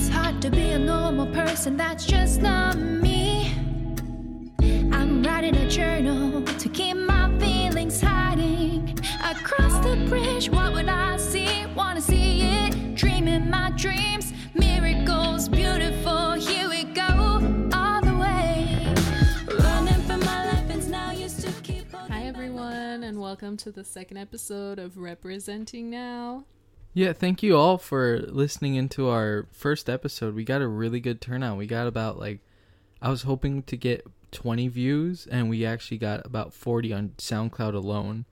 It's hard to be a normal person, that's just not me. I'm writing a journal to keep my feelings hiding. Across the bridge, what would I see? Wanna see it? Dreaming my dreams, miracles, beautiful. Here we go, all the way. Running for my life, and now used to keep Hi, everyone, and welcome to the second episode of Representing Now. Yeah, thank you all for listening into our first episode. We got a really good turnout. We got about like I was hoping to get 20 views and we actually got about 40 on SoundCloud alone.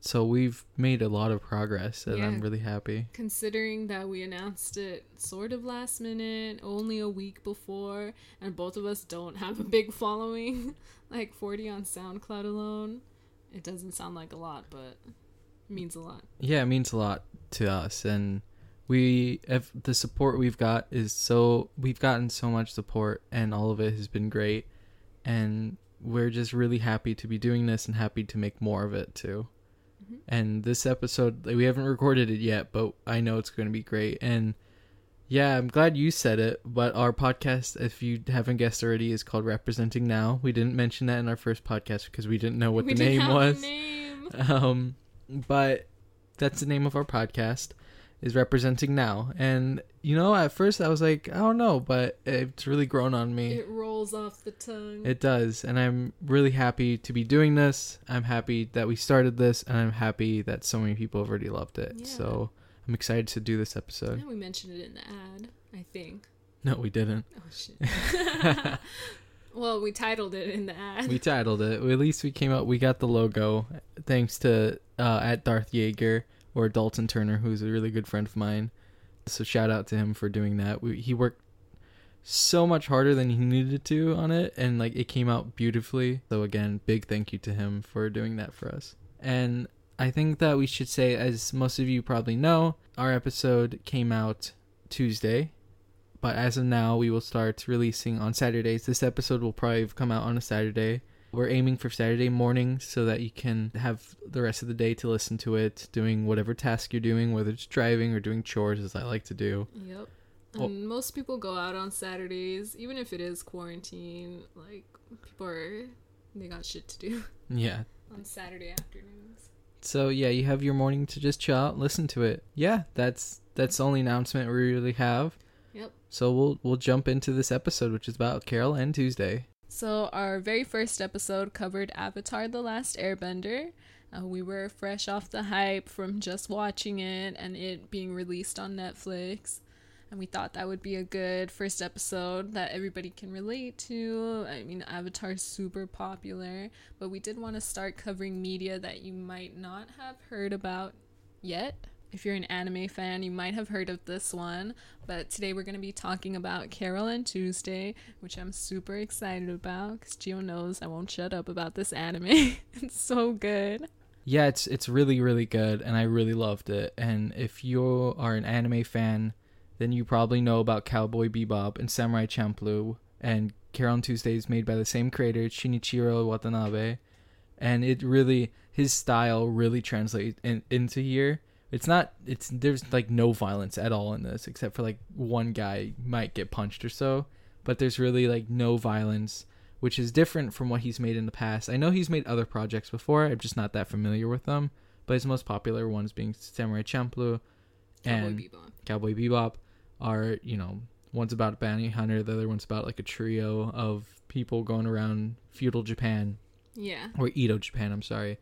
So we've made a lot of progress and I'm really happy. Considering that we announced it sort of last minute, only a week before, and both of us don't have a big following, like 40 on SoundCloud alone, it doesn't sound like a lot, but it means a lot. Yeah, it means a lot to us and we have the support we've got is so we've gotten so much support and all of it has been great and we're just really happy to be doing this and happy to make more of it too. Mhm. And this episode we haven't recorded it yet, but I know it's going to be great and yeah, I'm glad you said it, but our podcast if you haven't guessed already is called Representing Now. We didn't mention that in our first podcast because we didn't know what we the name was name. um but that's the name of our podcast is representing now and you know at first i was like i don't know but it's really grown on me It rolls off the tongue. it does and i'm really happy to be doing this i'm happy that we started this and i'm happy that so many people have already loved it Yeah. so i'm excited to do this episode Yeah, we mentioned it in the ad, I think. no we didn't Oh shit. well, we titled it in the ad. we titled it at least we came out we got the logo thanks to uh at darth Yeager or dalton turner who's a really good friend of mine. So shout out to him for doing that. We, he worked so much harder than he needed to on it and like it came out beautifully. So again big thank you to him for doing that for us. And i think that we should say as most of you probably know our episode came out tuesday. But as of now we will start releasing on saturdays. This episode will probably come out on a saturday we're aiming for saturday mornings so that you can have the rest of the day to listen to it doing whatever task you're doing whether it's driving or doing chores as i like to do Yep. Well- And most people go out on Saturdays, even if it is quarantine. Like people are, they got shit to do yeah on Saturday afternoons. So yeah, you have your morning to just chill out, listen to it. Yeah, that's that's the only announcement we really have. Yep. So we'll we'll jump into this episode, which is about Carol and Tuesday. So our very first episode covered Avatar: The Last Airbender. Uh, we were fresh off the hype from just watching it and it being released on Netflix. And we thought that would be a good first episode that everybody can relate to. I mean, Avatar's super popular, but we did want to start covering media that you might not have heard about yet. If you're an anime fan, you might have heard of this one, but today we're going to be talking about Carol and Tuesday, which I'm super excited about because Gio knows I won't shut up about this anime. it's so good. Yeah, it's it's really really good, and I really loved it. And if you are an anime fan, then you probably know about Cowboy Bebop and Samurai Champloo. And Carol Tuesday is made by the same creator, Shinichiro Watanabe, and it really his style really translates in, into here. It's not it's there's like no violence at all in this except for like one guy might get punched or so, but there's really like no violence, which is different from what he's made in the past. I know he's made other projects before. I'm just not that familiar with them, but his most popular ones being Samurai Champloo Cowboy and Bebop. Cowboy Bebop are, you know, one's about a bounty hunter, the other one's about like a trio of people going around feudal Japan Yeah. or Edo Japan, I'm sorry.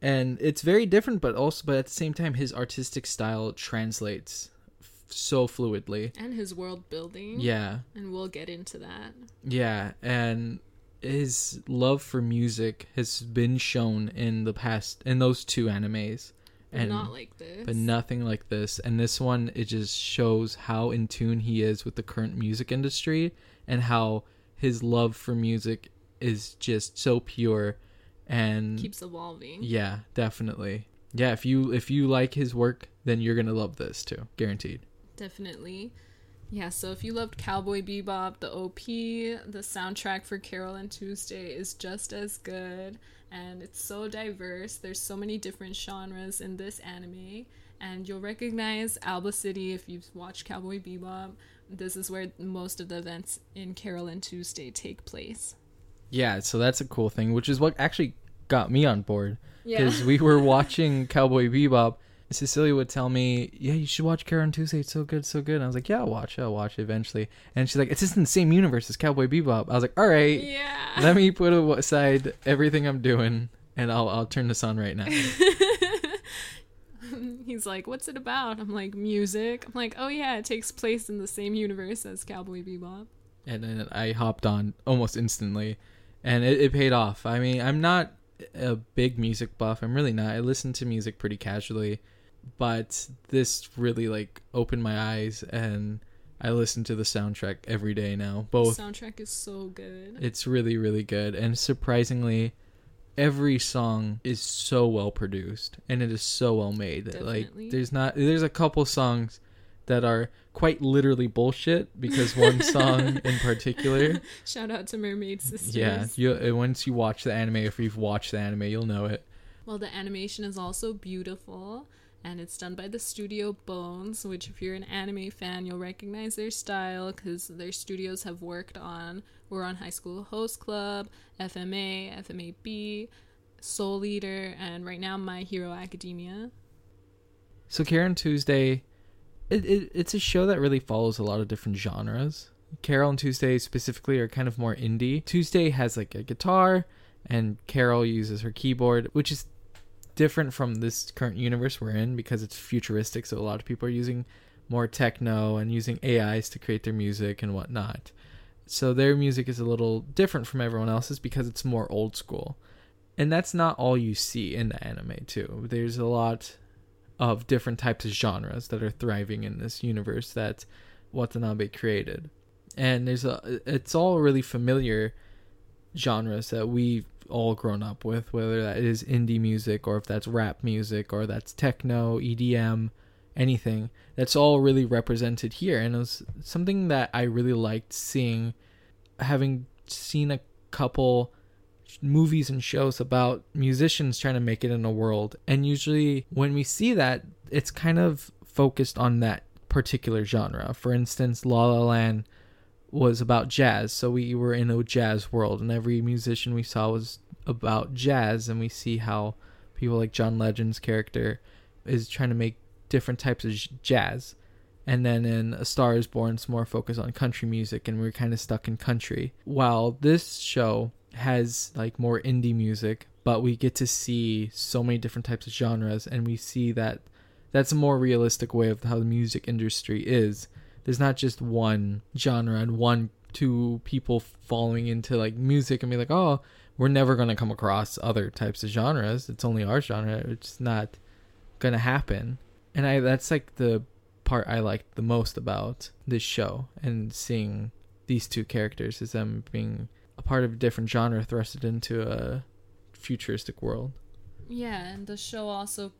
And it's very different but also but at the same time his artistic style translates f- so fluidly. And his world building. Yeah. And we'll get into that. Yeah, and his love for music has been shown in the past in those two animes. And not like this. but nothing like this. And this one, it just shows how in tune he is with the current music industry and how his love for music is just so pure. And Keeps evolving. yeah, definitely. Yeah, if you if you like his work, then you're gonna love this too, guaranteed. Definitely. Yeah, so if you loved Cowboy Bebop, the OP, the soundtrack for Carol and Tuesday is just as good and it's so diverse. There's so many different genres in this anime and you'll recognize Alba City if you've watched Cowboy Bebop this is where most of the events in Carol and Tuesday take place. Yeah, so that's a cool thing, which is what actually got me on board Yeah. because we were watching Cowboy Bebop. Cecilia would tell me, "Yeah, you should watch and Tuesday. It's so good, so good." And I was like, "Yeah, I'll watch it. I'll watch it eventually." And she's like, "It's just in the same universe as Cowboy Bebop." I was like, "All right, yeah. let me put aside everything I'm doing, and I'll I'll turn this on right now." He's like, "What's it about?" I'm like, "Music." I'm like, "Oh yeah, it takes place in the same universe as Cowboy Bebop." and then I hopped on almost instantly, and it, it paid off. I mean, I'm not a big music buff. I'm really not. I listen to music pretty casually, but this really like opened my eyes, and I listen to the soundtrack every day now. Both Soundtrack is so good. it's really really good, and surprisingly. Every song is so well produced and it is so well made. Definitely. Like there's not there's a couple songs that are quite literally bullshit because one song in particular Shout out to Mermaid Sisters. yeah, you uh, once you watch the anime, if you've watched the anime, you'll know it. Well, the animation is also beautiful, and it's done by the studio Bones, which, if you're an anime fan, you'll recognize their style because their studios have worked on Ouran High School Host Club, FMA, FMAB, Soul Eater, and right now My Hero Academia. So Karen Tuesday, it, it it's a show that really follows a lot of different genres. Carol and Tuesday specifically are kind of more indie. Tuesday has like a guitar, and Carol uses her keyboard, which is different from this current universe we're in because it's futuristic. So a lot of people are using more techno and using AIs to create their music and whatnot. So their music is a little different from everyone else's because it's more old school. And that's not all you see in the anime too. There's a lot of different types of genres that are thriving in this universe that Watanabe created. And there's a it's all really familiar genres that we've all grown up with, whether that is indie music or if that's rap music or that's techno, EDM, anything. That's all really represented here and it was something that I really liked seeing having seen a couple movies and shows about musicians trying to make it in a world. And usually when we see that, it's kind of focused on that particular genre. For instance, La La Land was about jazz, so we were in a jazz world, and every musician we saw was about jazz, and we see how people like John Legend's character is trying to make different types of jazz. And then in A Star is Born, it's more focused on country music, and we're kind of stuck in country. While this show has like more indie music, but we get to see so many different types of genres, and we see that that's a more realistic way of how the music industry is. There's not just one genre and one two people falling into like music and be like, oh, we're never gonna come across other types of genres. It's only our genre. It's not gonna happen. And I that's like the part I liked the most about this show and seeing these two characters is them being part of a different genre thrusted into a futuristic world. Yeah, and the show also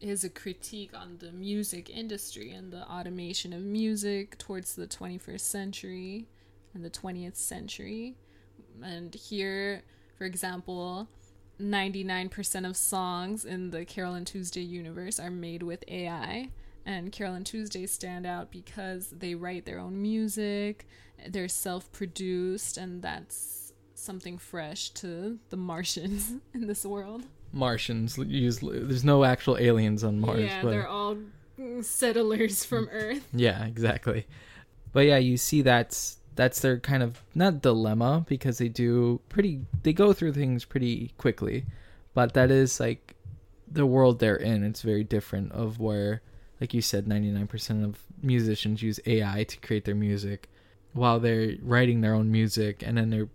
is a critique on the music industry and the automation of music towards the 21st century and the 20th century. And here, for example, 99% of songs in the Carol and Tuesday universe are made with AI. And Carol and Tuesday stand out because they write their own music, they're self produced, and that's something fresh to the Martians in this world. Martians use there's no actual aliens on Mars, yeah, but they're all mm, settlers from Earth. yeah, exactly. But yeah, you see that's that's their kind of not dilemma because they do pretty they go through things pretty quickly, but that is like the world they're in. It's very different of where like you said 99% of musicians use AI to create their music while they're writing their own music and then they're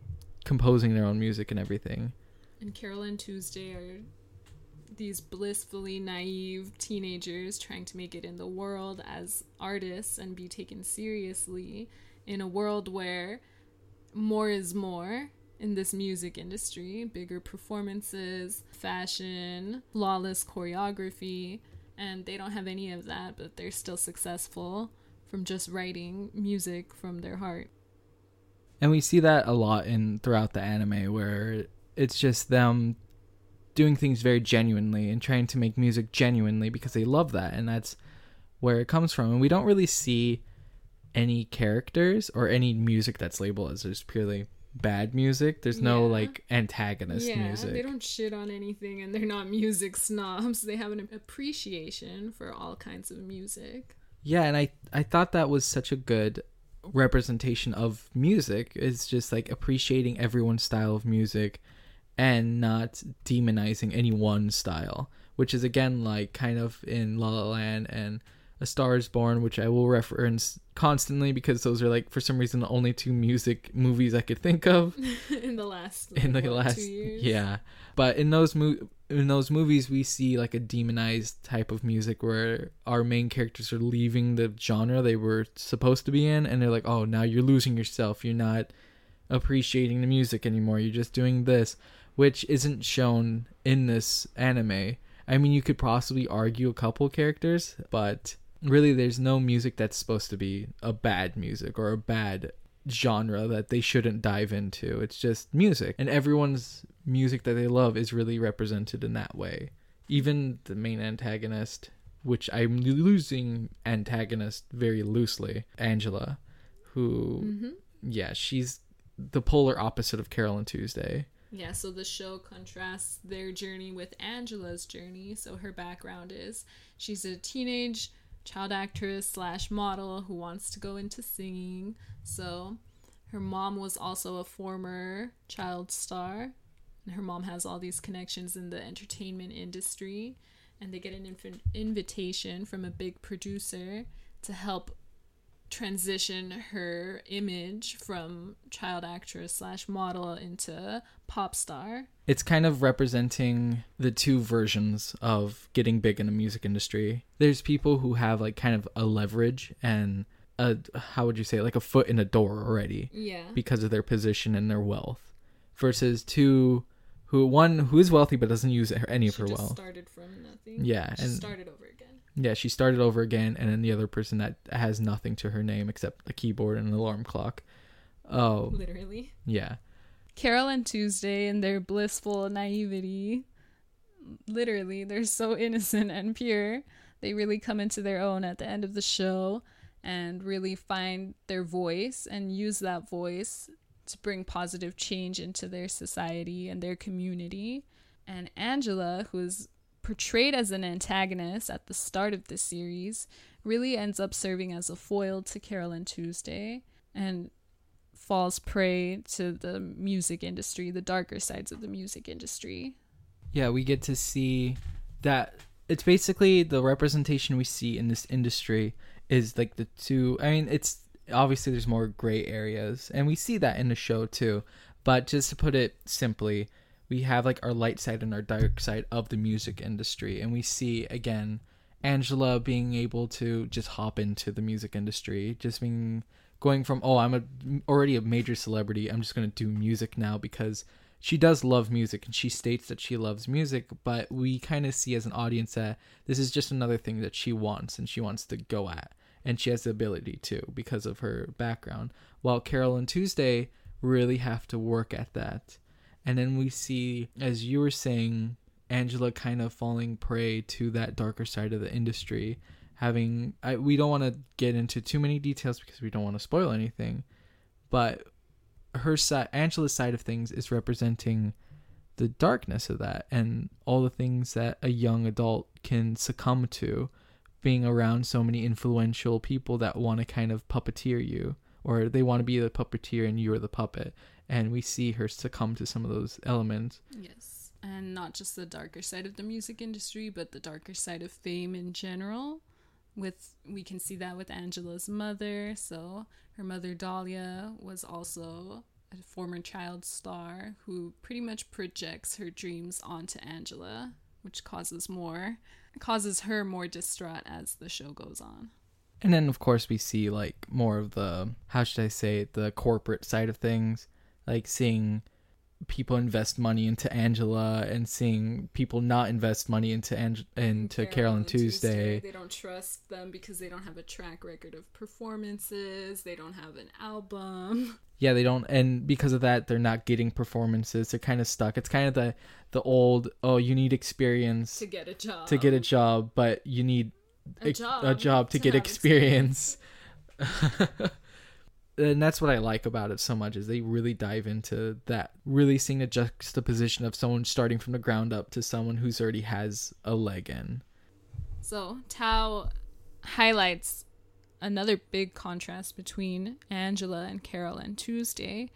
composing their own music and everything. And Carol and Tuesday are these blissfully naive teenagers trying to make it in the world as artists and be taken seriously in a world where more is more in this music industry bigger performances, fashion, flawless choreography, and they don't have any of that, but they're still successful from just writing music from their heart. And we see that a lot in throughout the anime where it's just them doing things very genuinely and trying to make music genuinely because they love that and that's where it comes from. And we don't really see any characters or any music that's labeled as just purely bad music. There's no Yeah. like antagonist yeah, music. they don't shit on anything and they're not music snobs. They have an appreciation for all kinds of music. Yeah, and I I thought that was such a good representation of music. It's just like appreciating everyone's style of music and not demonizing any one style, which is again like kind of in La La Land and A Star Is Born, which I will reference constantly because those are like for some reason the only two music movies I could think of in the last in the what, last two years. yeah but in those mo- in those movies we see like a demonized type of music where our main characters are leaving the genre they were supposed to be in and they're like oh now you're losing yourself. You're not appreciating the music anymore. You're just doing this which isn't shown in this anime. I mean you could possibly argue a couple characters but really there's no music that's supposed to be a bad music or a bad genre that they shouldn't dive into. It's just music, and everyone's music that they love is really represented in that way. Even the main antagonist, which I'm losing antagonist very loosely, Angela, who, hmm yeah, she's the polar opposite of Carol and Tuesday. Yeah, so the show contrasts their journey with Angela's journey. So her background is she's a teenage child actress slash model who wants to go into singing. So her mom was also a former child star, and her mom has all these connections in the entertainment industry. And they get an inv- invitation from a big producer to help transition her image from child actress slash model into pop star. It's kind of representing the two versions of getting big in the music industry. There's people who have like kind of a leverage and a how would you say like a foot in a door already Yeah. because of their position and their wealth versus two who one who is wealthy but doesn't use any of she her just wealth. started from nothing. Yeah, She and- started over again. Yeah, she started over again and then the other person that has nothing to her name except a keyboard and an alarm clock. Oh, Literally. yeah. Carol and Tuesday and their blissful naivety. Literally, they're so innocent and pure. They really come into their own at the end of the show and really find their voice and use that voice to bring positive change into their society and their community. And Angela, who's portrayed as an antagonist at the start of the series, really ends up serving as a foil to Carol and Tuesday and falls prey to the music industry, the darker sides of the music industry. Yeah, we get to see that it's basically the representation we see in this industry is like the two I mean it's obviously there's more gray areas and we see that in the show too. But just to put it simply, we have like our light side and our dark side of the music industry and we see again Angela being able to just hop into the music industry, just being going from oh I'm a already a major celebrity, I'm just going to do music now because she does love music and she states that she loves music, but we kind of see as an audience that this is just another thing that she wants and she wants to go at. And she has the ability to because of her background. While Carol and Tuesday really have to work at that. And then we see, as you were saying, Angela kind of falling prey to that darker side of the industry. Having, I, we don't want to get into too many details because we don't want to spoil anything, but her side Angela's side of things is representing the darkness of that and all the things that a young adult can succumb to being around so many influential people that want to kind of puppeteer you or they want to be the puppeteer and you're the puppet and we see her succumb to some of those elements Yes. And not just the darker side of the music industry, but the darker side of fame in general. With we can see that with Angela's mother. So her mother Dahlia was also a former child star who pretty much projects her dreams onto Angela, which causes more causes her more distraught as the show goes on. and then of course we see like more of the how should i say it, the corporate side of things like seeing people invest money into Angela and seeing people not invest money into Ang- into Carol and Tuesday. They don't trust them because they don't have a track record of performances. They don't have an album. Yeah, they don't, and because of that, they're not getting performances. They're kind of stuck. It's kind of the the old oh, you need experience to get a job. to get a job, but you need A ex- job a job to, to get have experience. and that's what I like about it so much is they really dive into that, really seeing the juxtaposition of someone starting from the ground up to someone who's already has a leg in. So Tao highlights another big contrast between Angela and Carol and Tuesday.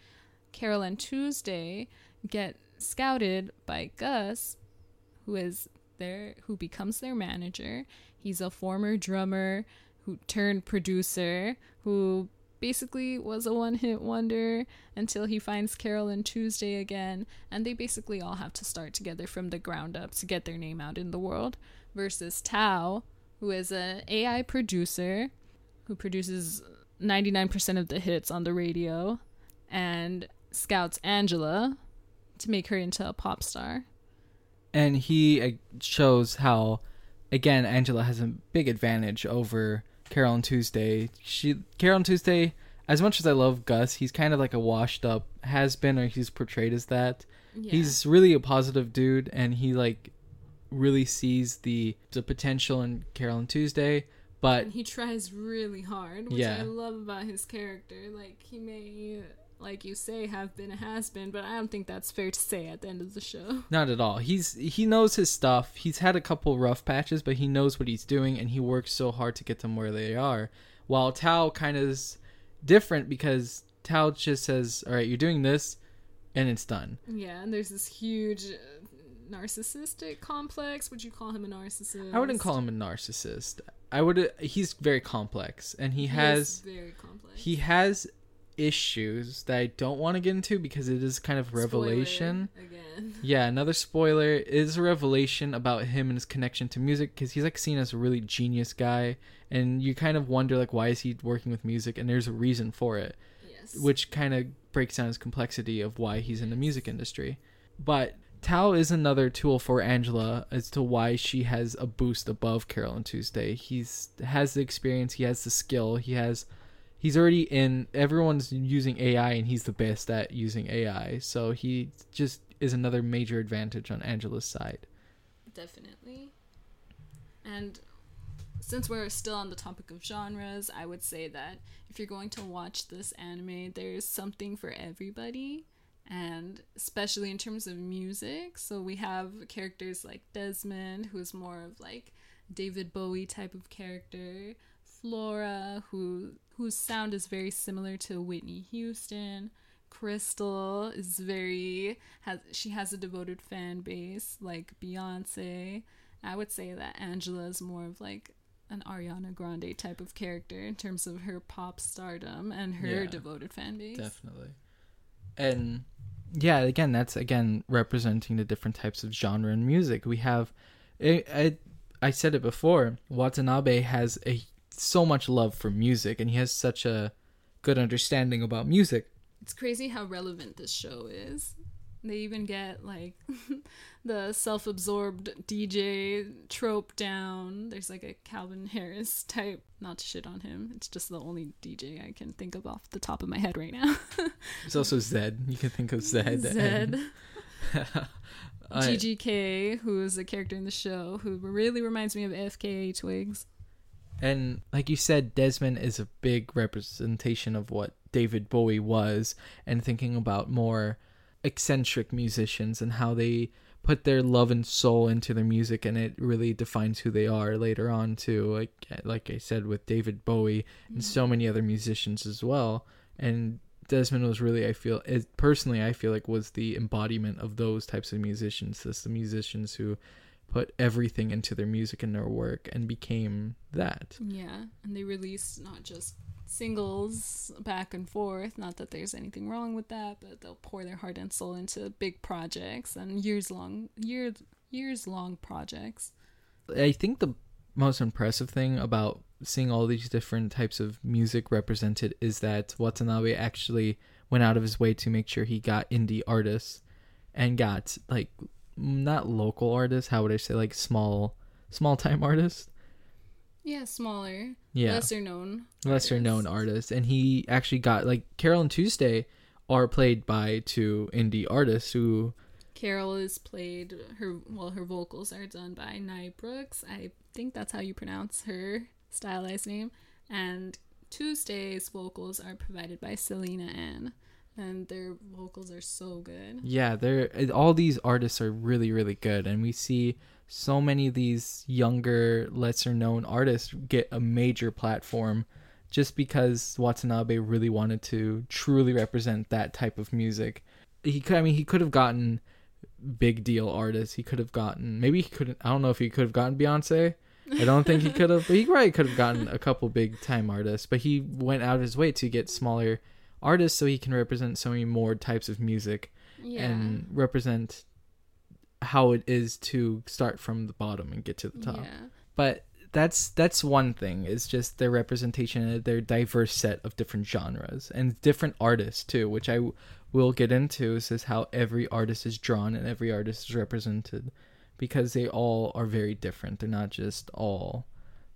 Carol and Tuesday get scouted by Gus, who is their who becomes their manager. He's a former drummer who turned producer who basically was a one-hit wonder until he finds Carol and Tuesday again and they basically all have to start together from the ground up to get their name out in the world versus Tao who is an AI producer who produces 99% of the hits on the radio and scouts Angela to make her into a pop star. And he uh, shows how, again, Angela has a big advantage over Carol and Tuesday. She Carol and Tuesday, as much as I love Gus, he's kind of like a washed up has been, or he's portrayed as that. Yeah. He's really a positive dude, and he like really sees the the potential in Carol and Tuesday. But and he tries really hard, which Yeah. I love about his character. Like he may, like you say, have been a has been, but I don't think that's fair to say at the end of the show. Not at all. He's he knows his stuff. He's had a couple rough patches, but he knows what he's doing, and he works so hard to get them where they are. While Tao kind of is different because Tao just says, "All right, you're doing this, and it's done." Yeah, and there's this huge uh, narcissistic complex. Would you call him a narcissist? I wouldn't call him a narcissist. I would. He's very complex, and he, He has very complex. he has issues that I don't want to get into because it is kind of revelation. again. Yeah, another spoiler is a revelation about him and his connection to music because he's like seen as a really genius guy, and you kind of wonder like why is he working with music, and there's a reason for it, Yes. which kind of breaks down his complexity of why he's in the music industry. But Tao is another tool for Angela as to why she has a boost above Carol and Tuesday. He's has the experience, he has the skill, he has he's already in everyone's using AI and he's the best at using AI. So he just is another major advantage on Angela's side. Definitely. And since we're still on the topic of genres, I would say that if you're going to watch this anime, there's something for everybody. And especially in terms of music. So we have characters like Desmond, who is more of like David Bowie type of character. Flora, who whose sound is very similar to Whitney Houston. Crystal is very has she has a devoted fan base like Beyonce. I would say that Angela is more of like an Ariana Grande type of character in terms of her pop stardom and her Yeah. devoted fan base. Definitely. And yeah, again, that's again representing the different types of genre and music. We have, I, I, I said it before. Watanabe has a so much love for music, and he has such a good understanding about music. It's crazy how relevant this show is. They even get like the self-absorbed DJ trope down. There's like a Calvin Harris type. Not to shit on him. It's just the only DJ I can think of off the top of my head right now. There's also Zedd. You can think of Zedd. Zedd. I- GGK, who is a character in the show, who really reminds me of FKA Twigs. And like you said, Desmond is a big representation of what David Bowie was, and thinking about more eccentric musicians and how they put their love and soul into their music, and it really defines who they are later on too. Like like I said with David Bowie and mm-hmm. so many other musicians as well. And Desmond was really, I feel, it, personally, I feel like was the embodiment of those types of musicians. That's the musicians who put everything into their music and their work and became that. Yeah, and they released not just singles back and forth. Not that there's anything wrong with that, but they'll pour their heart and soul into big projects and years long, years years long projects. I think the most impressive thing about seeing all these different types of music represented is that Watanabe actually went out of his way to make sure he got indie artists and got like not local artists, how would I say like small small time artists? Yeah, smaller, Yeah. lesser known, lesser known artists. artists and he actually got like Carol and Tuesday are played by two indie artists who Carol is played her well her vocals are done by Nye Brooks. I think that's how you pronounce her stylized name. And Tuesday's vocals are provided by Celeina Ann, and their vocals are so good. Yeah, they're all these artists are really really good, and we see so many of these younger, lesser known artists get a major platform just because Watanabe really wanted to truly represent that type of music. He could, I mean, he could have gotten big deal artists. He could have gotten maybe he couldn't. I don't know if he could have gotten Beyonce. I don't think he could have, but he probably could have gotten a couple big time artists. But he went out of his way to get smaller artists so he can represent so many more types of music Yeah. and represent how it is to start from the bottom and get to the top. Yeah. But that's that's one thing. It's just their representation, their diverse set of different genres and different artists too, which I w- will get into. Is just how every artist is drawn and every artist is represented, because they all are very different. They're not just all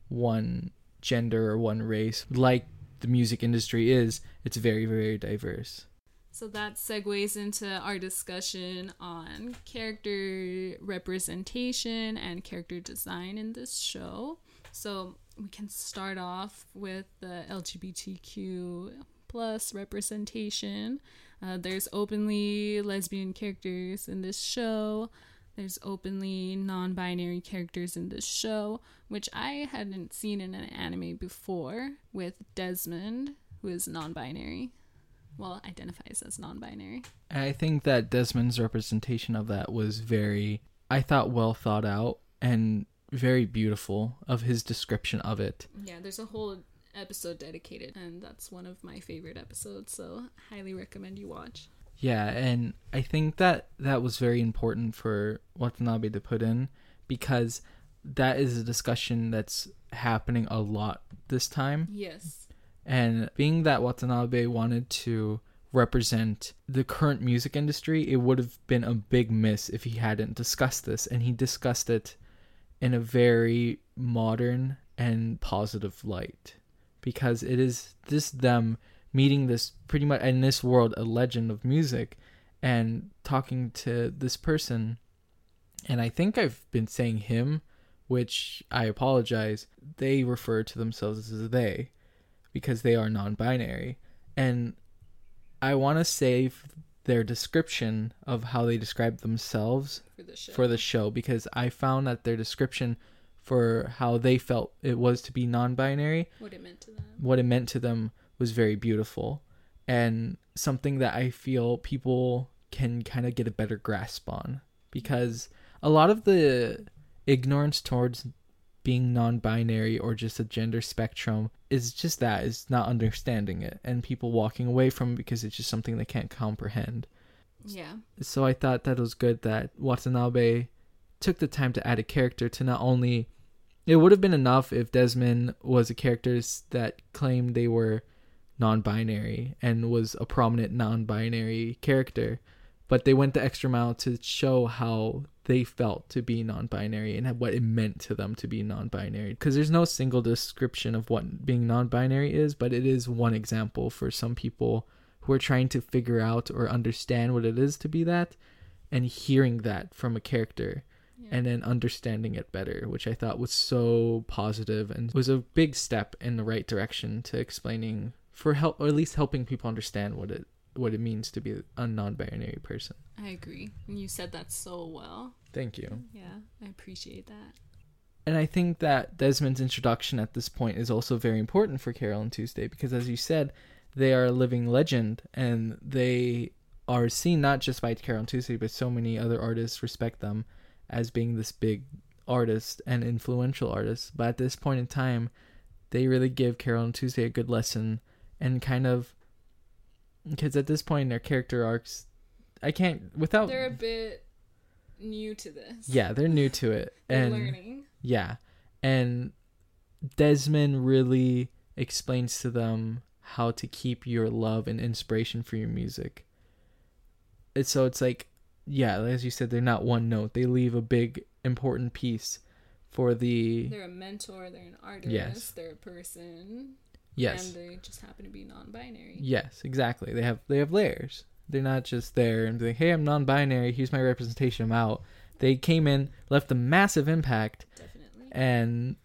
one gender or one race like the music industry is. It's very very diverse. So that segues into our discussion on character representation and character design in this show. So we can start off with the LGBTQ plus representation. Uh, there's openly lesbian characters in this show. There's openly non-binary characters in this show, which I hadn't seen in an anime before, with Desmond, who is non-binary. Well identifies as non-binary. I think that Desmond's representation of that was very, I thought, well thought out and very beautiful of his description of it. yeah there's a whole episode dedicated and that's one of my favorite episodes so highly recommend you watch Yeah, and I think that that was very important for Watanabe to put in because that is a discussion that's happening a lot this time. yes And being that Watanabe wanted to represent the current music industry, it would have been a big miss if he hadn't discussed this. And he discussed it in a very modern and positive light because it is this them meeting this pretty much in this world a legend of music and talking to this person. And i think i've been saying him which i apologize they refer to themselves as they because they are non-binary. And i want to save their description of how they describe themselves for the show. for the show because I found that their description for how they felt it was to be non-binary, what it meant to them. what it meant to them was very beautiful and something that I feel people can kind of get a better grasp on because a lot of the ignorance towards being non-binary or just a gender spectrum is just that is not understanding it and people walking away from it because it's just something they can't comprehend. Yeah. So I thought that it was good that Watanabe took the time to add a character to not only it would have been enough if Desmond was a character that claimed they were non-binary and was a prominent non-binary character but they went the extra mile to show how they felt to be non-binary and what it meant to them to be non-binary because there's no single description of what being non-binary is but it is one example for some people who are trying to figure out or understand what it is to be that and hearing that from a character yeah. and then understanding it better which i thought was so positive and was a big step in the right direction to explaining for help or at least helping people understand what it what it means to be a non-binary person. I agree. You said that so well. Thank you. Yeah i appreciate that. And I think that Desmond's introduction at this point is also very important for Carol and Tuesday because, as you said, they are a living legend and they are seen not just by Carol and Tuesday, but so many other artists respect them as being this big artist and influential artist. But at this point in time, they really give Carol and Tuesday a good lesson and kind of because at this point their character arcs, I can't without they're a bit new to this yeah they're new to it they're and learning yeah. And Desmond really explains to them how to keep your love and inspiration for your music. And so it's like, yeah, as you said, they're not one note. They leave a big, important piece for the. they're a mentor they're an artist Yes. they're a person Yes. and they just happen to be non-binary Yes, exactly. They have they have layers. They're not just there and be like, hey, I'm non-binary. Here's my representation. I'm out. They came in, left a massive impact, definitely and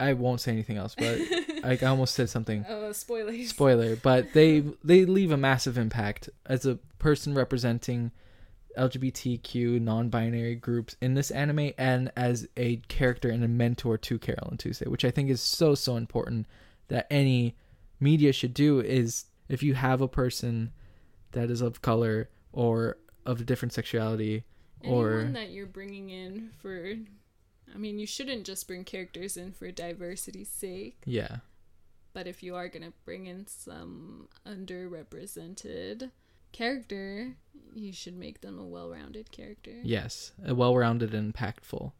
I won't say anything else, but I, I almost said something. Oh, spoilers. Spoiler, but they they leave a massive impact as a person representing LGBTQ non-binary groups in this anime and as a character and a mentor to Carol and Tuesday, which I think is so so important that any media should do is if you have a person that is of color or of a different sexuality or Anyone that you're bringing in for, I mean, you shouldn't just bring characters in for diversity's sake. yeah But if you are gonna bring in some underrepresented character, you should make them a well-rounded character. yes a well-rounded and impactful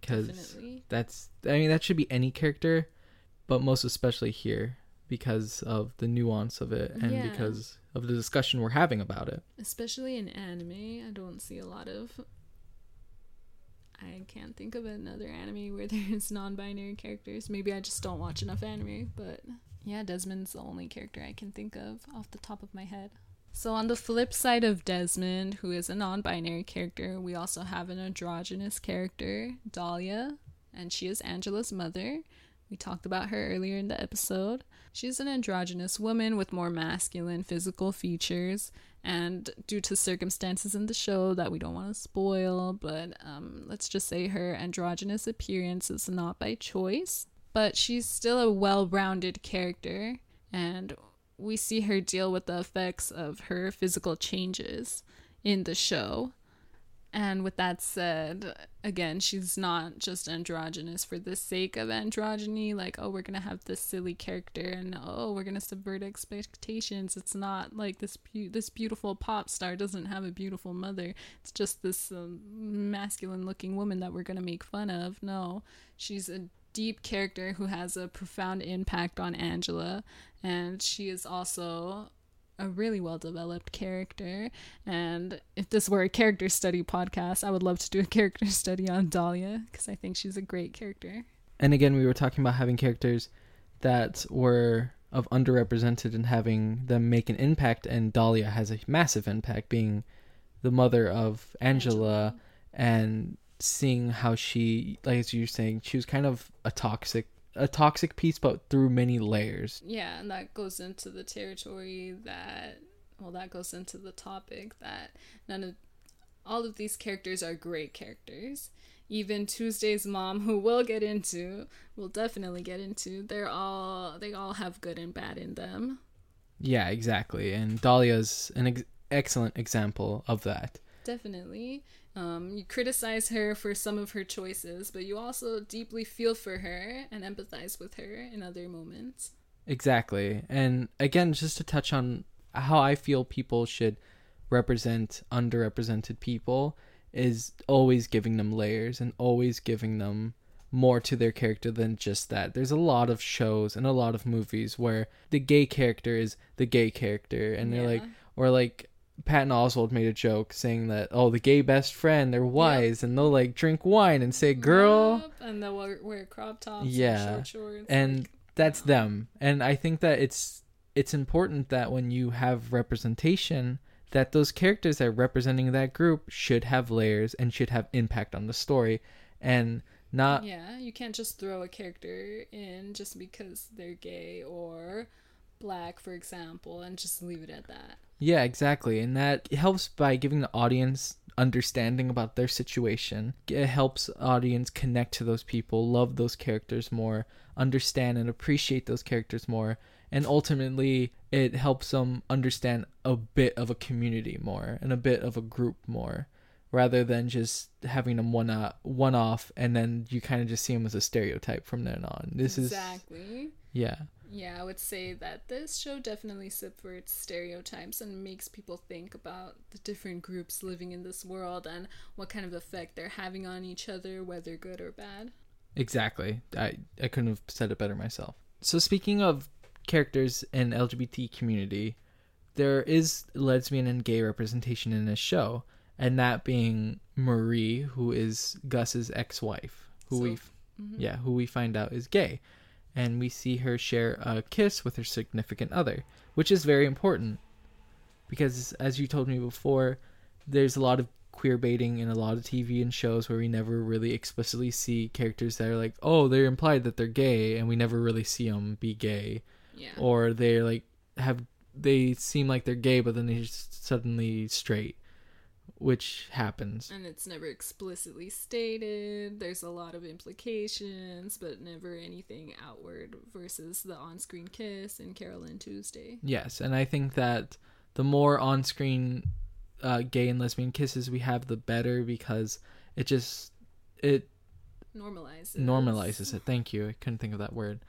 because that's i mean that should be any character but most especially here because of the nuance of it and Yeah. because of the discussion we're having about it Especially in anime, I don't see a lot of. I can't think of another anime where there's non-binary characters. Maybe I just don't watch enough anime, but yeah, Desmond's the only character I can think of off the top of my head. So on the flip side of Desmond, who is a non-binary character, we also have an androgynous character, Dahlia, and she is Angela's mother. We talked about her earlier in the episode. She's an androgynous woman with more masculine physical features, and due to circumstances in the show that we don't want to spoil, but um, let's just say her androgynous appearance is not by choice. But she's still a well rounded character, and we see her deal with the effects of her physical changes in the show. And with that said, again, she's not just androgynous for the sake of androgyny, like, oh, we're gonna have this silly character and oh, we're gonna subvert expectations. It's not like this beau- this beautiful pop star doesn't have a beautiful mother. It's just this um, masculine looking woman that we're gonna make fun of. No, she's a deep character who has a profound impact on Angela, and she is also a really well developed character. And if this were a character study podcast, I would love to do a character study on Dahlia because I think she's a great character. and again we were talking about having characters that were of underrepresented and having them make an impact and dahlia has a massive impact being the mother of angela, and seeing how she like as you were saying she was kind of a toxic a toxic piece but through many layers Yeah, and that goes into the territory that, well, that goes into the topic that none of, all of these characters are great characters. Even Tuesday's mom, who we'll get into, we'll definitely get into, they're all, they all have good and bad in them. yeah exactly and dahlia's an ex- excellent example of that Definitely. Um, you criticize her for some of her choices, but you also deeply feel for her and empathize with her in other moments. Exactly. And again, just to touch on how I feel people should represent underrepresented people is always giving them layers and always giving them more to their character than just that. There's a lot of shows and a lot of movies where the gay character is the gay character and they're like or like Patton Oswalt made a joke saying that oh the gay best friend they're wise and they'll like drink wine and say girl Yup, and they'll wear, wear crop tops Yeah, and short shorts. and like, that's them. And i think that it's it's important that when you have representation that those characters that are representing that group should have layers and should have impact on the story and not yeah, you can't just throw a character in just because they're gay or black, for example, and just leave it at that. yeah exactly and that helps by giving the audience understanding about their situation it helps audience connect to those people love those characters more understand and appreciate those characters more and ultimately it helps them understand a bit of a community more and a bit of a group more rather than just having them one uh, one off and then you kind of just see them as a stereotype from then on this exactly. is Exactly. yeah Yeah, I would say that this show definitely subverts stereotypes and makes people think about the different groups living in this world and what kind of effect they're having on each other, whether good or bad. Exactly. I I couldn't have said it better myself. So speaking of characters in LGBT community, there is lesbian and gay representation in this show, and that being Marie, who is Gus's ex-wife, who So- we mm-hmm. yeah, who we find out is gay. And we see her share a kiss with her significant other, which is very important. Because as you told me before, there's a lot of queer baiting in a lot of TV and shows where we never really explicitly see characters that are like, oh, they're implied that they're gay, and we never really see them be gay, Yeah. or they're like have they seem like they're gay, but then they're just suddenly straight, which happens. and it's never explicitly stated. There's a lot of implications, but never anything outward versus the on screen kiss in Carol and Tuesday. Yes, and I think that the more on-screen uh, gay and lesbian kisses we have, the better because it just it Normalizes. normalizes it. Thank you. I couldn't think of that word.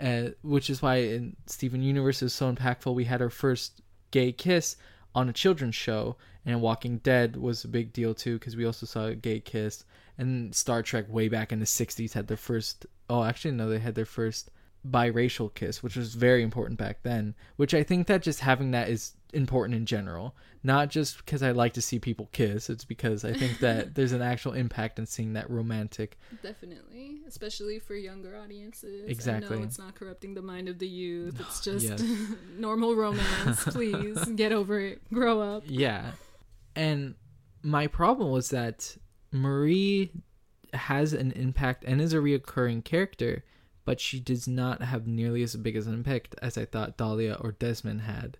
Uh, which is why in Steven Universe is so impactful. We had our first gay kiss on a children's show, and Walking Dead was a big deal too because we also saw a gay kiss. And Star Trek way back in the '60s had their first. Oh, actually, no, they had their first biracial kiss, which was very important back then. Which I think that just having that is important in general, not just because I like to see people kiss. It's because I think that there's an actual impact in seeing that romantic Definitely, especially for younger audiences. I Exactly. know it's not corrupting the mind of the youth. It's just Yes. normal romance. Please get over it. Grow up. Yeah. And my problem was that Marie has an impact and is a reoccurring character, but she does not have nearly as big as an impact as I thought Dahlia or Desmond had.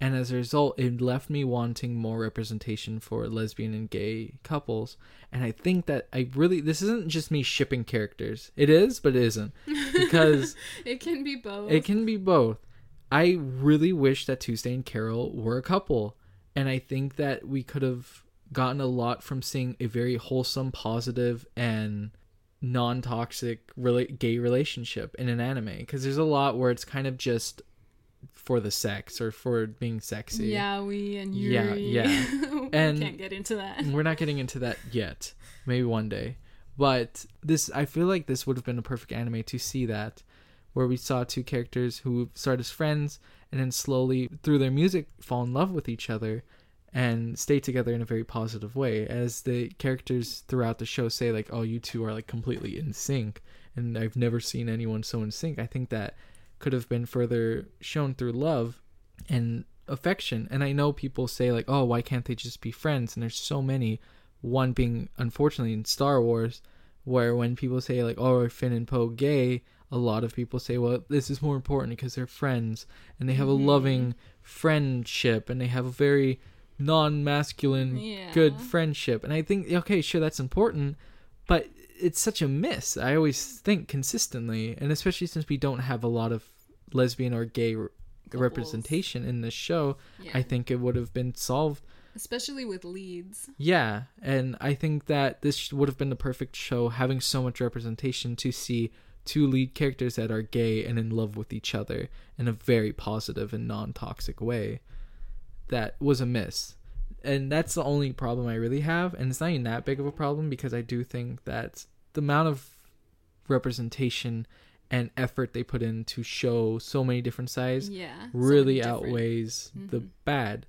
And as a result, it left me wanting more representation for lesbian and gay couples. And I think that I really, this isn't just me shipping characters. It is, but it isn't. Because It can be both. it can be both. I really wish that Tuesday and Carol were a couple. And I think that we could have gotten a lot from seeing a very wholesome, positive, and non toxic rela- gay relationship in an anime. Because there's a lot where it's kind of just for the sex or for being sexy. Yeah, we and Yeah, Yuri. yeah. We And- can't get into that. We're not getting into that yet. Maybe one day. But this I feel like this would have been a perfect anime to see that where we saw two characters who start as friends and then slowly through their music fall in love with each other and stay together in a very positive way as the characters throughout the show say like oh you two are like completely in sync and I've never seen anyone so in sync. I think that could have been further shown through love and affection. And I know people say like, "Oh, why can't they just be friends?" And there's so many. One being unfortunately in Star Wars, where when people say like, "Oh, are Finn and Poe gay?" A lot of people say, "Well, this is more important because they're friends and they have a Mhm. loving friendship and they have a very non-masculine Yeah. good friendship." And I think, okay, sure, that's important, but it's such a miss. I always think consistently, and especially since we don't have a lot of lesbian or gay re- representation in this show, Yeah. I think it would have been solved. Especially with leads. Yeah, and I think that this would have been the perfect show, having so much representation to see two lead characters that are gay and in love with each other in a very positive and non-toxic way. That was a miss. And that's the only problem I really have, and it's not even that big of a problem because I do think that the amount of representation and effort they put in to show so many different sides Yeah. really different- outweighs the Mhm. bad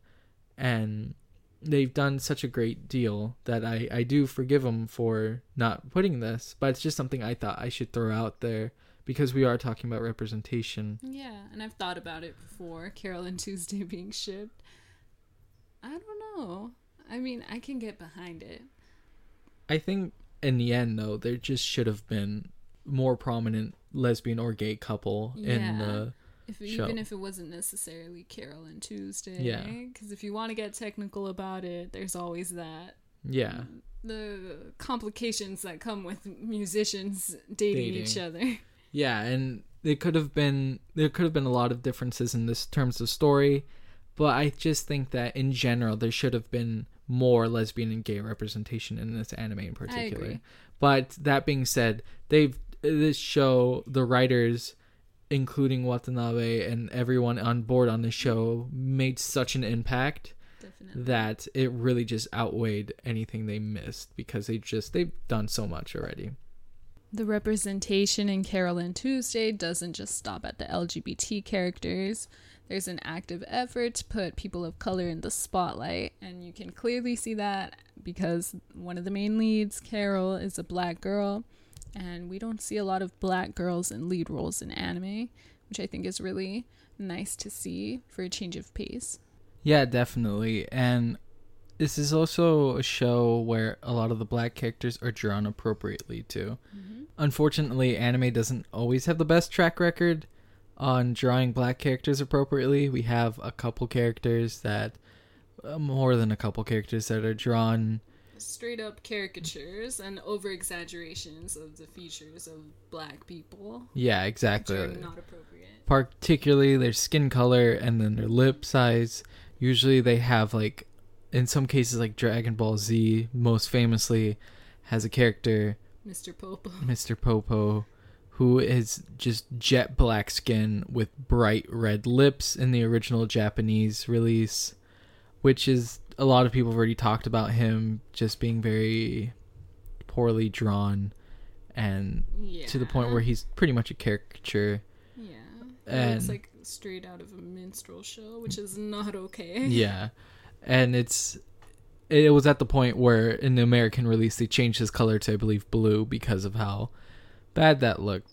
and they've done such a great deal that I, I do forgive them for not putting this but it's just something i thought i should throw out there because we are talking about representation Yeah, and I've thought about it before. Carol and Tuesday being shipped. I don't know. I mean, I can get behind it. i think in the end though there just should have been more prominent lesbian or gay couple in the If Show. even if it wasn't necessarily Carol and Tuesday. Yeah. Because if you want to get technical about it, there's always that. yeah The complications that come with musicians dating, each other. Yeah, and it could have been there could have been a lot of differences in this terms of story, but I just think that in general there should have been more lesbian and gay representation in this anime in particular. agree. But that being said, they've this show the writers including Watanabe and everyone on board on the show made such an impact Definitely. that it really just outweighed anything they missed because they just they've done so much already. The representation in Carol and Tuesday doesn't just stop at the LGBT characters. There's an active effort to put people of color in the spotlight, and you can clearly see that because one of the main leads, Carol, is a black girl, and we don't see a lot of black girls in lead roles in anime, which I think is really nice to see for a change of pace. Yeah, definitely. And this is also a show where a lot of the black characters are drawn appropriately too. Mm-hmm. Unfortunately, anime doesn't always have the best track record on drawing black characters appropriately. We have a couple characters that, uh, more than a couple characters that are drawn. Straight up caricatures and over exaggerations of the features of black people. Yeah, Which exactly. are not appropriate. particularly their skin color and then their lip size. Usually they have like in some cases like Dragon Ball Z most famously has a character Mr. Popo. Mr. Popo who is just jet black skin with bright red lips in the original Japanese release which is a lot of people have already talked about him just being very poorly drawn and Yeah. to the point where he's pretty much a caricature Yeah. and- it's like straight out of a minstrel show, which is not okay. yeah and it's it was at the point where in the american release they changed his color to i believe blue because of how bad that looked.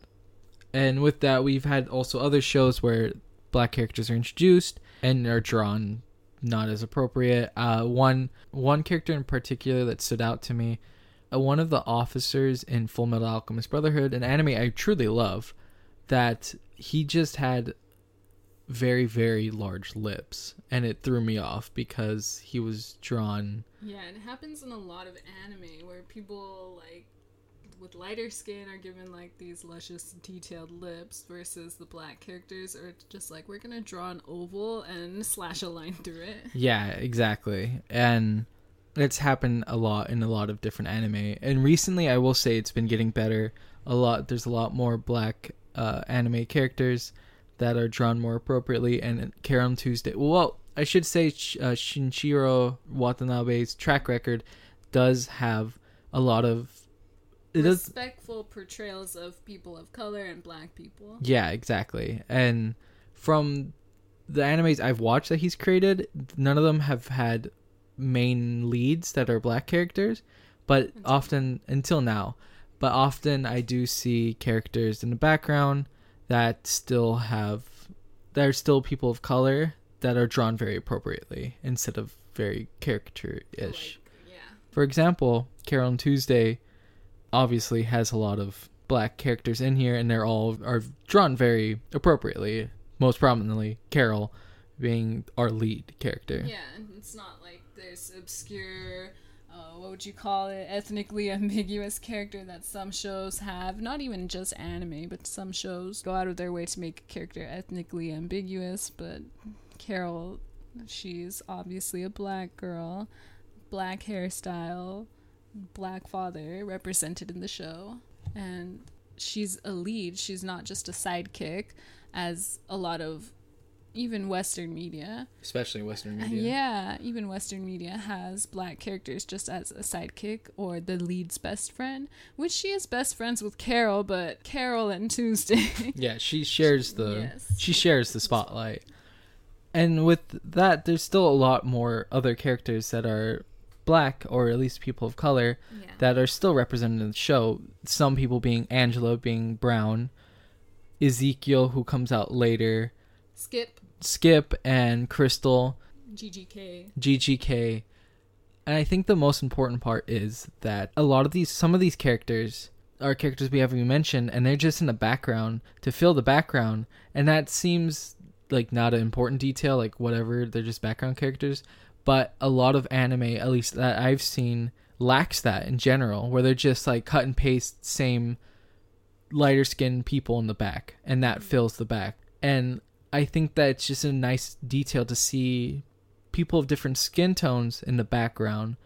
And with that we've had also other shows where black characters are introduced and are drawn not as appropriate. Uh one one character in particular that stood out to me uh, one of the officers in full metal alchemist brotherhood an anime i truly love that he just had very very large lips. And it threw me off because he was drawn Yeah, it happens in a lot of anime where people like with lighter skin are given like these luscious detailed lips versus the black characters are just like we're gonna draw an oval and slash a line through it. yeah exactly. And it's happened a lot in a lot of different anime. And recently i will say it's been getting better a lot. There's a lot more black uh, anime characters that are drawn more appropriately. And Carol and Tuesday well I should say uh, Watanabe's track record does have a lot of it does Respectful portrayals of people of color and black people. Yeah, exactly. And from the animes I've watched that he's created, none of them have had main leads that are black characters, but Until- often until now, but often I do see characters in the background that still have that are still people of color that are drawn very appropriately instead of very caricature-ish. Like, yeah. For example, Carol and Tuesday obviously has a lot of black characters in here, and they're all are drawn very appropriately. Most prominently, Carol being our lead character. Yeah, it's not like this obscure, uh, what would you call it, ethnically ambiguous character that some shows have. Not even just anime, but some shows go out of their way to make a character ethnically ambiguous. But Carol, she's obviously a black girl, black hairstyle, black father represented in the show. And she's a lead, she's not just a sidekick, as a lot of even Western media Especially Western uh, media. Yeah, even Western media has black characters just as a sidekick or the lead's best friend, which she is best friends with Carol, but Carol and Tuesday. Yeah, she shares the Yes. she shares the spotlight. And with that, there's still a lot more other characters that are black or at least people of color yeah. that are still represented in the show. Some people being Angela being brown, Ezekiel who comes out later, Skip, Skip and Crystal, GGK. GGK. And I think the most important part is that a lot of these some of these characters are characters we haven't even mentioned and they're just in the background to fill the background and that seems like not an important detail like whatever they're just background characters but a lot of anime at least that I've seen lacks that in general where they're just like cut and paste same lighter skinned people in the back and that mm-hmm. fills the back and I think that it's just a nice detail to see people of different skin tones in the background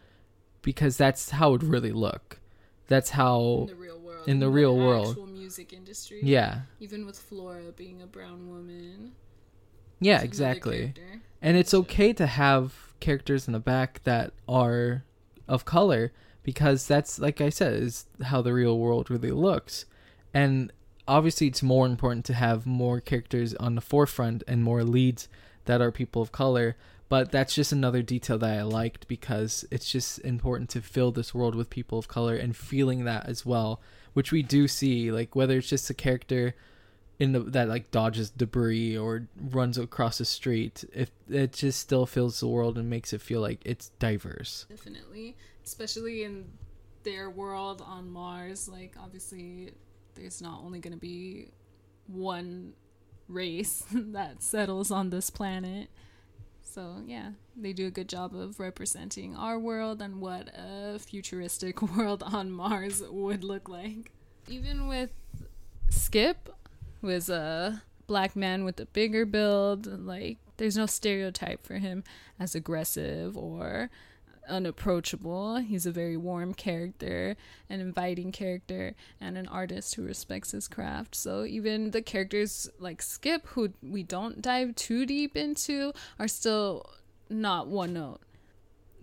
because that's how it would really look. That's how In the real world. in the real world. Actual music industry. yeah. Even with Flora being a brown woman. Yeah, exactly. And it's okay to have characters in the back that are of color because that's like I said is how the real world really looks. And obviously it's more important to have more characters on the forefront and more leads that are people of color, but that's just another detail that I liked because it's just important to fill this world with people of color and feeling that as well, which we do see like whether it's just a character in the that like dodges debris or runs across the street. If it just still fills the world and makes it feel like it's diverse. Definitely, especially in their world on Mars. Like, obviously, there's not only going to be one race that settles on this planet. So, yeah, they do a good job of representing our world and what a futuristic world on Mars would look like. Even with Skip, is a black man with a bigger build, like, there's no stereotype for him as aggressive or unapproachable. He's a very warm character, an inviting character, and an artist who respects his craft. So even the characters like Skip, who we don't dive too deep into, are still not one note.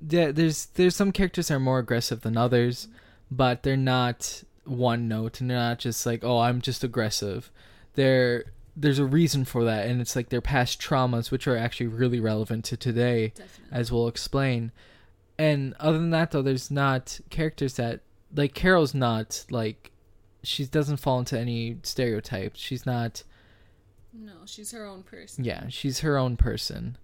Yeah, there's there's some characters that are more aggressive than others, but they're not one note and they're not just like, oh, I'm just aggressive. They're there's a reason for that and it's like their past traumas which are actually really relevant to today Definitely. as we'll explain and other than that though there's not characters that like carol's not like she doesn't fall into any stereotypes she's not No, she's her own person. yeah she's her own person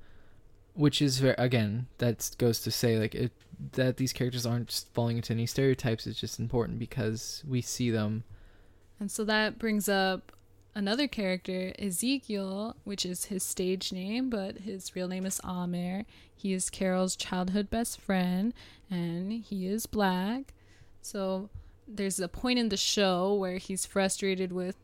which is very again that goes to say like it that these characters aren't just falling into any stereotypes is just important because we see them And so that brings up another character, Ezekiel, which is his stage name, but his real name is Amer. He is Carol's childhood best friend, and he is black. So there's a point in the show where he's frustrated with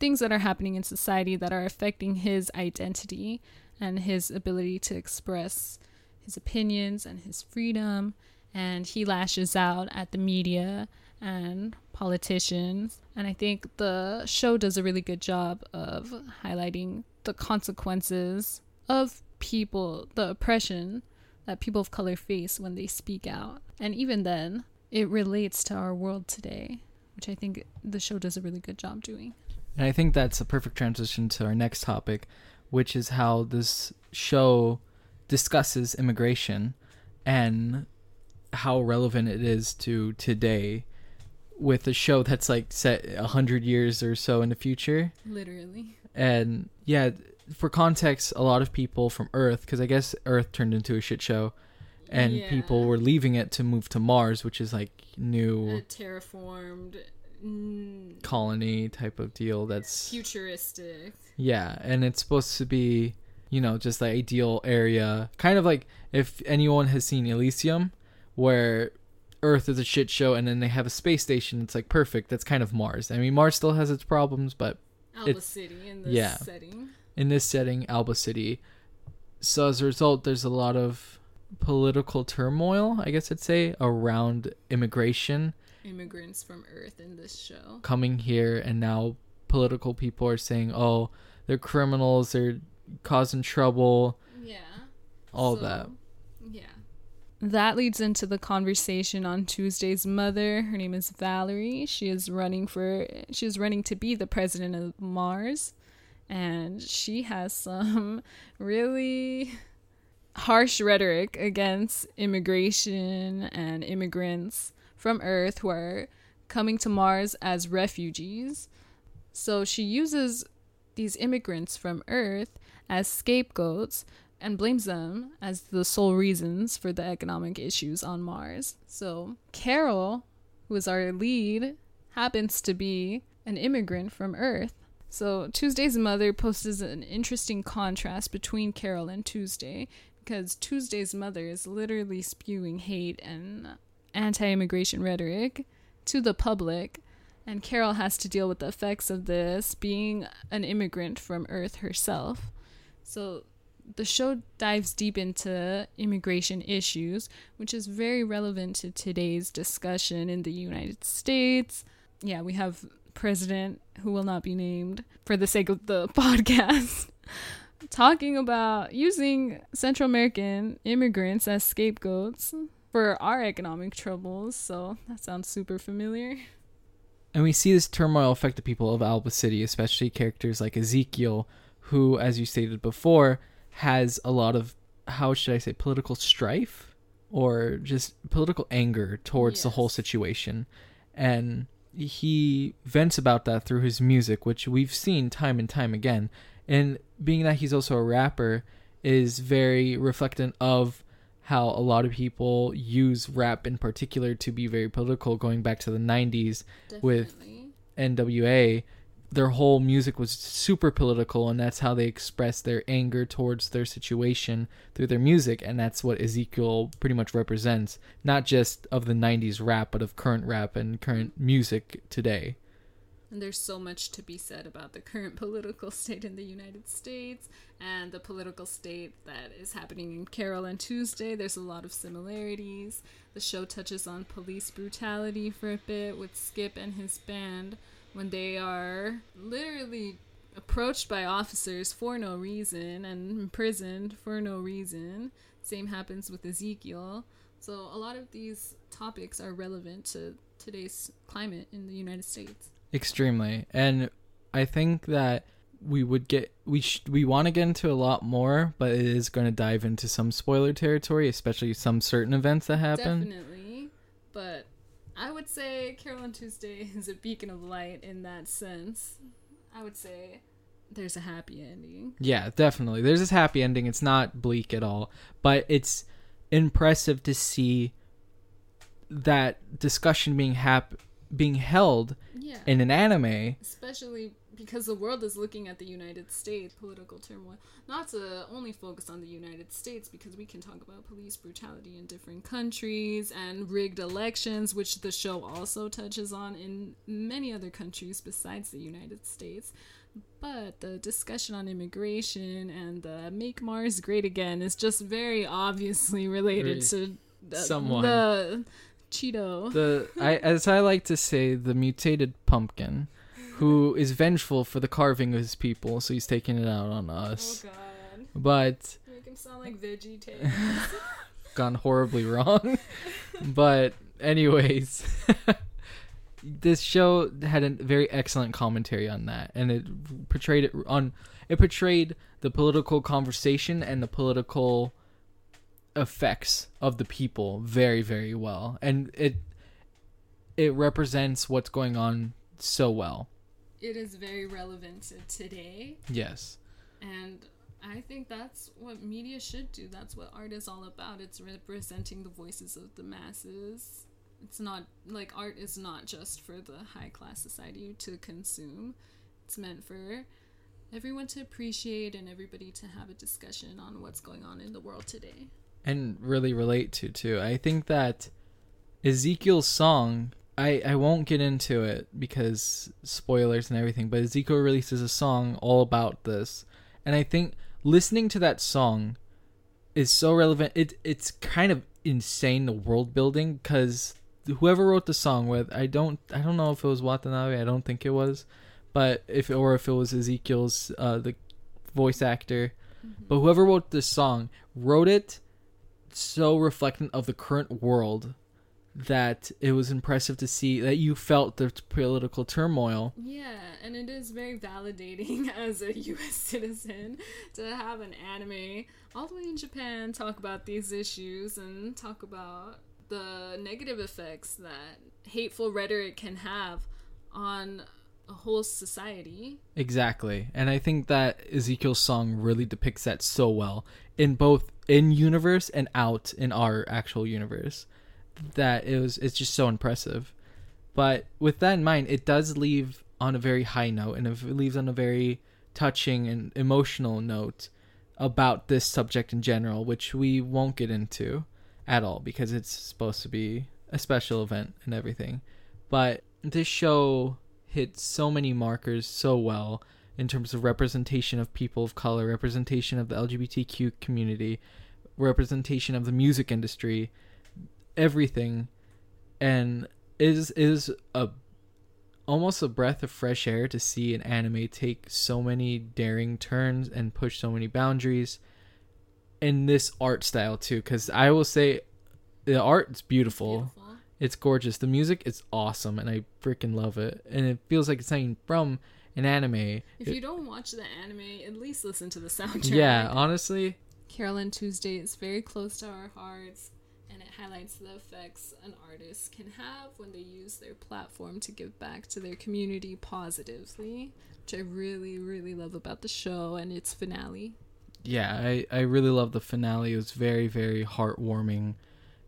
things that are happening in society that are affecting his identity and his ability to express his opinions and his freedom. And he lashes out at the media and politicians. And I think the show does a really good job of highlighting the consequences of people, the oppression that people of color face when they speak out. And even then, it relates to our world today, which I think the show does a really good job doing. And I think that's a perfect transition to our next topic, which is how this show discusses immigration and how relevant it is to today with a show that's like set a hundred years or so in the future. Literally. And yeah, for context, a lot of people from Earth, because I guess Earth turned into a shit show, and Yeah. people were leaving it to move to Mars, which is like A new terraformed, mm, colony type of deal. That's futuristic. Yeah, and it's supposed to be, you know, just the ideal area. Kind of like if anyone has seen Elysium, where Earth is a shit show and then they have a space station, it's like perfect. That's kind of Mars. I mean, Mars still has its problems, but Alba City in this yeah. setting. in this setting, Alba City. So as a result, there's a lot of political turmoil, I guess I'd say, around immigration Immigrants from Earth in this show. coming here and now political people are saying, "Oh, they're criminals, they're causing trouble." Yeah. all So, that. Yeah. That leads into the conversation on Tuesday's mother. Her name is Valerie. She is running for she is running to be the president of Mars. And she has some really harsh rhetoric against immigration and immigrants from Earth who are coming to Mars as refugees. So she uses these immigrants from Earth as scapegoats and blames them as the sole reasons for the economic issues on Mars. So, Carol, who is our lead, happens to be an immigrant from Earth. So, Tuesday's mother poses an interesting contrast between Carol and Tuesday because Tuesday's mother is literally spewing hate and anti immigration rhetoric to the public. And Carol has to deal with the effects of this being an immigrant from Earth herself. So the show dives deep into immigration issues, which is very relevant to today's discussion in the United States. Yeah, we have president who will not be named for the sake of the podcast talking about using Central American immigrants as scapegoats for our economic troubles. So that sounds super familiar. And we see this turmoil affect the people of Alba City, especially characters like Ezekiel, who, as you stated before, has a lot of, how should I say, political strife or just political anger towards the whole situation. And he vents about that through his music, which we've seen time and time again. And being that he's also a rapper, is very reflectant of how a lot of people use rap in particular to be very political, going back to the 90s with NWA, their whole music was super political, and that's how they expressed their anger towards their situation through their music, and that's what Ezekiel pretty much represents, not just of the 90s rap, but of current rap and current music today. And there's so much to be said about the current political state in the United States and the political state that is happening in Carol and Tuesday. There's a lot of similarities. The show touches on police brutality for a bit with Skip and his band when they are literally approached by officers for no reason and imprisoned for no reason. Same happens with Ezekiel. So a lot of these topics are relevant to today's climate in the United States. Extremely. And I think that we would get we sh- we want to get into a lot more, but it is going to dive into some spoiler territory, especially some certain events that happen. Definitely. But I would say Carol and Tuesday is a beacon of light in that sense. I would say there's a happy ending. Yeah, definitely. There's this happy ending. It's not bleak at all, but it's impressive to see that discussion being hap- being held Yeah. in an anime. Especially because the world is looking at the United States political turmoil. Not to only focus on the United States, because we can talk about police brutality in different countries and rigged elections, which the show also touches on in many other countries besides the United States. But the discussion on immigration and the Make Mars Great Again is just very obviously related to the, Someone. the Cheeto. The I as I like to say, the mutated pumpkin, who is vengeful for the carving of his people, so he's taking it out on us. oh god. But Make him sound like Veggie Tales. gone horribly wrong. but anyways, this show had a very excellent commentary on that, and it portrayed it on it portrayed the political conversation and the political effects of the people very very well, and it it represents what's going on so well. it is very relevant to today. Yes. and i think that's what media should do. That's what art is all about. It's representing the voices of the masses. It's not like art is not just for the high class society to consume. It's meant for everyone to appreciate and everybody to have a discussion on what's going on in the world today and really relate to too. I think that Ezekiel's song I, I won't get into it because spoilers and everything, but Ezekiel releases a song all about this. And I think listening to that song is so relevant. It it's kind of insane the world building cuz whoever wrote the song with I don't I don't know if it was Watanabe, I don't think it was, but if or if it was Ezekiel's uh the voice actor, but whoever wrote this song wrote it so reflectant of the current world that it was impressive to see that you felt the political turmoil. Yeah, and it is very validating as a US citizen to have an anime all the way in Japan talk about these issues and talk about the negative effects that hateful rhetoric can have on a whole society. Exactly. And I think that Ezekiel's song really depicts that so well in both in universe and out in our actual universe that it was it's just so impressive. But with that in mind, it does leave on a very high note and it leaves on a very touching and emotional note about this subject in general, which we won't get into at all because it's supposed to be a special event and everything. But this show hit so many markers so well in terms of representation of people of color, representation of the LGBTQ community, representation of the music industry, everything, and is is a almost a breath of fresh air to see an anime take so many daring turns and push so many boundaries in this art style too because i will say the art is beautiful Beautiful. it's gorgeous. The music is awesome, and I freaking love it. And it feels like it's something from an anime. If you don't watch the anime, at least listen to the soundtrack. yeah, honestly, Carol and Tuesday is very close to our hearts, and it highlights the effects an artist can have when they use their platform to give back to their community positively, which I really, really love about the show and its finale. Yeah, I, I really love the finale. It was very, very heartwarming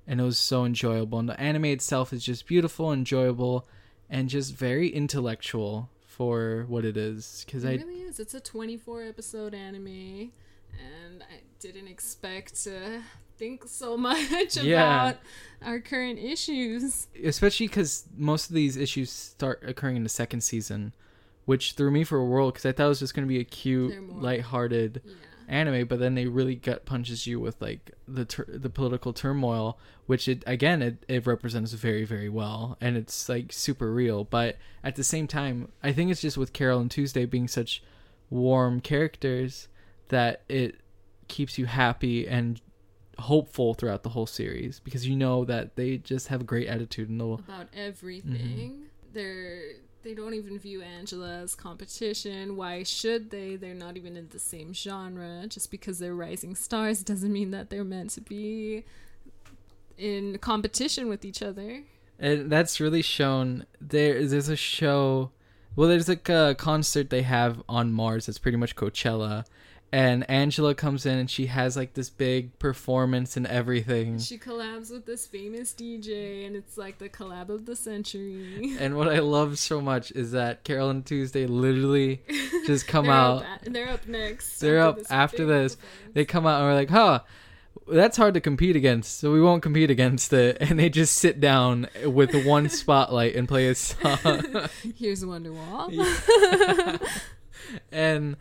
and it was so enjoyable. And the anime itself is just beautiful, enjoyable, and just very intellectual for what it is. Because It I really is. It's a 24 episode anime, and I didn't expect to think so much Yeah. about our current issues. especially because most of these issues start occurring in the second season, which threw me for a whirl because I thought it was just gonna be a cute, lighthearted Yeah. Anime, but then they really gut punches you with like the tur- the political turmoil, which it again it, it represents very very well, and it's like super real. But at the same time, I think it's just with Carol and Tuesday being such warm characters that it keeps you happy and hopeful throughout the whole series because you know that they just have a great attitude and they'll About everything. Mm-hmm. They're they don't even view Angela as competition. Why should they? They're not even in the same genre. Just because they're rising stars doesn't mean that they're meant to be in competition with each other. And that's really shown. There, there's a show. Well, there's like a concert they have on Mars. That's pretty much Coachella, and Angela comes in and she has like this big performance and everything. She collabs with this famous DJ, and it's like the collab of the century. And what I love so much is that Carol and Tuesday literally just come out. Up they're up next. They're up after this. They come out and we're like, huh, that's hard to compete against, so we won't compete against it. And they just sit down with one spotlight and play a song. Here's Wonderwall. and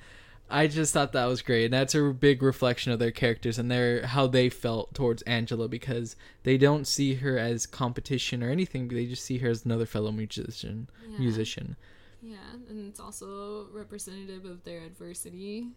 I just thought that was great. And that's a big reflection of their characters and their how they felt towards Angela because they don't see her as competition or anything, but they just see her as another fellow musician. Yeah. Musician. Yeah, and it's also representative of their adversity.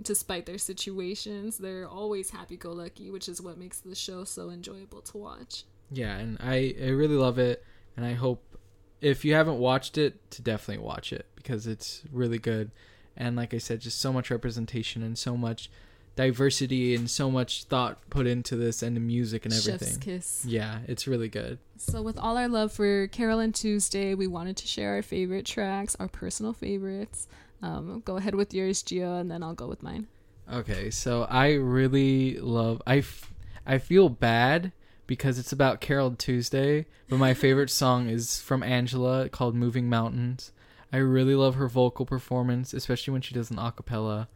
Despite their situations, they're always happy go lucky, which is what makes the show so enjoyable to watch. Yeah, and I I really love it, and I hope if you haven't watched it to definitely watch it because it's really good. And like I said, just so much representation and so much diversity and so much thought put into this and the music and Chef's everything. kiss. Yeah, it's really good. So, with all our love for Carol and Tuesday, we wanted to share our favorite tracks, our personal favorites. Um, go ahead with yours, Gio, and then I'll go with mine. Okay, so I really love I, f- I feel bad because it's about Carol Tuesday, but my favorite song is from Angela called Moving Mountains. I really love her vocal performance, especially when she does an acapella.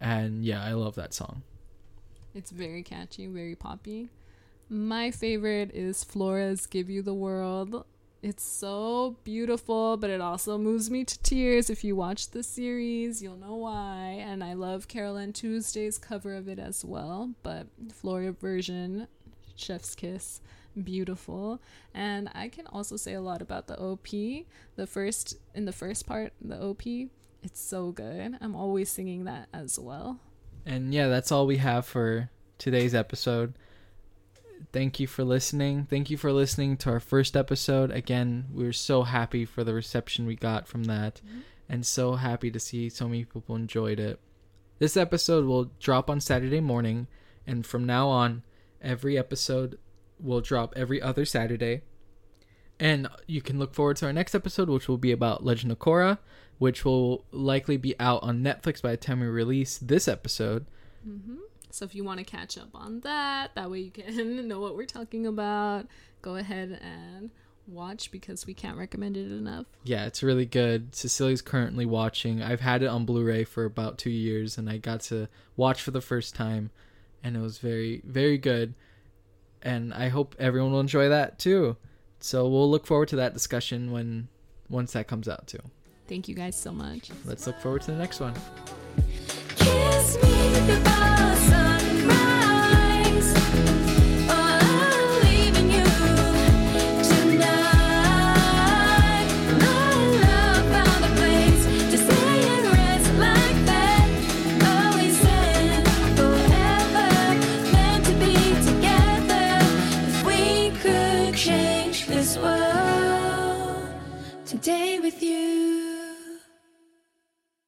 And yeah, I love that song. It's very catchy, very poppy. My favorite is Flora's Give You the World. It's so beautiful, but it also moves me to tears. If you watch the series, you'll know why. And I love Carol and Tuesday's cover of it as well. But Flora version, Chef's Kiss, beautiful. And I can also say a lot about the OP. The first in the first part, the OP, it's so good. I'm always singing that as well. And yeah, that's all we have for today's episode. Thank you for listening. Thank you for listening to our first episode. Again, we are so happy for the reception we got from that mm-hmm. and so happy to see so many people enjoyed it. This episode will drop on Saturday morning, and from now on, every episode will drop every other Saturday. And you can look forward to our next episode, which will be about Legend of Korra, which will likely be out on Netflix by the time we release this episode. Mm-hmm. So if you want to catch up on that, that way you can know what we're talking about, go ahead and watch because we can't recommend it enough. Yeah, it's really good. Cecilia's currently watching. I've had it on Blu-ray for about two years, and I got to watch for the first time, and it was very, very good. And I hope everyone will enjoy that too. So we'll look forward to that discussion when once that comes out too. Thank you guys so much. Let's look forward to the next one.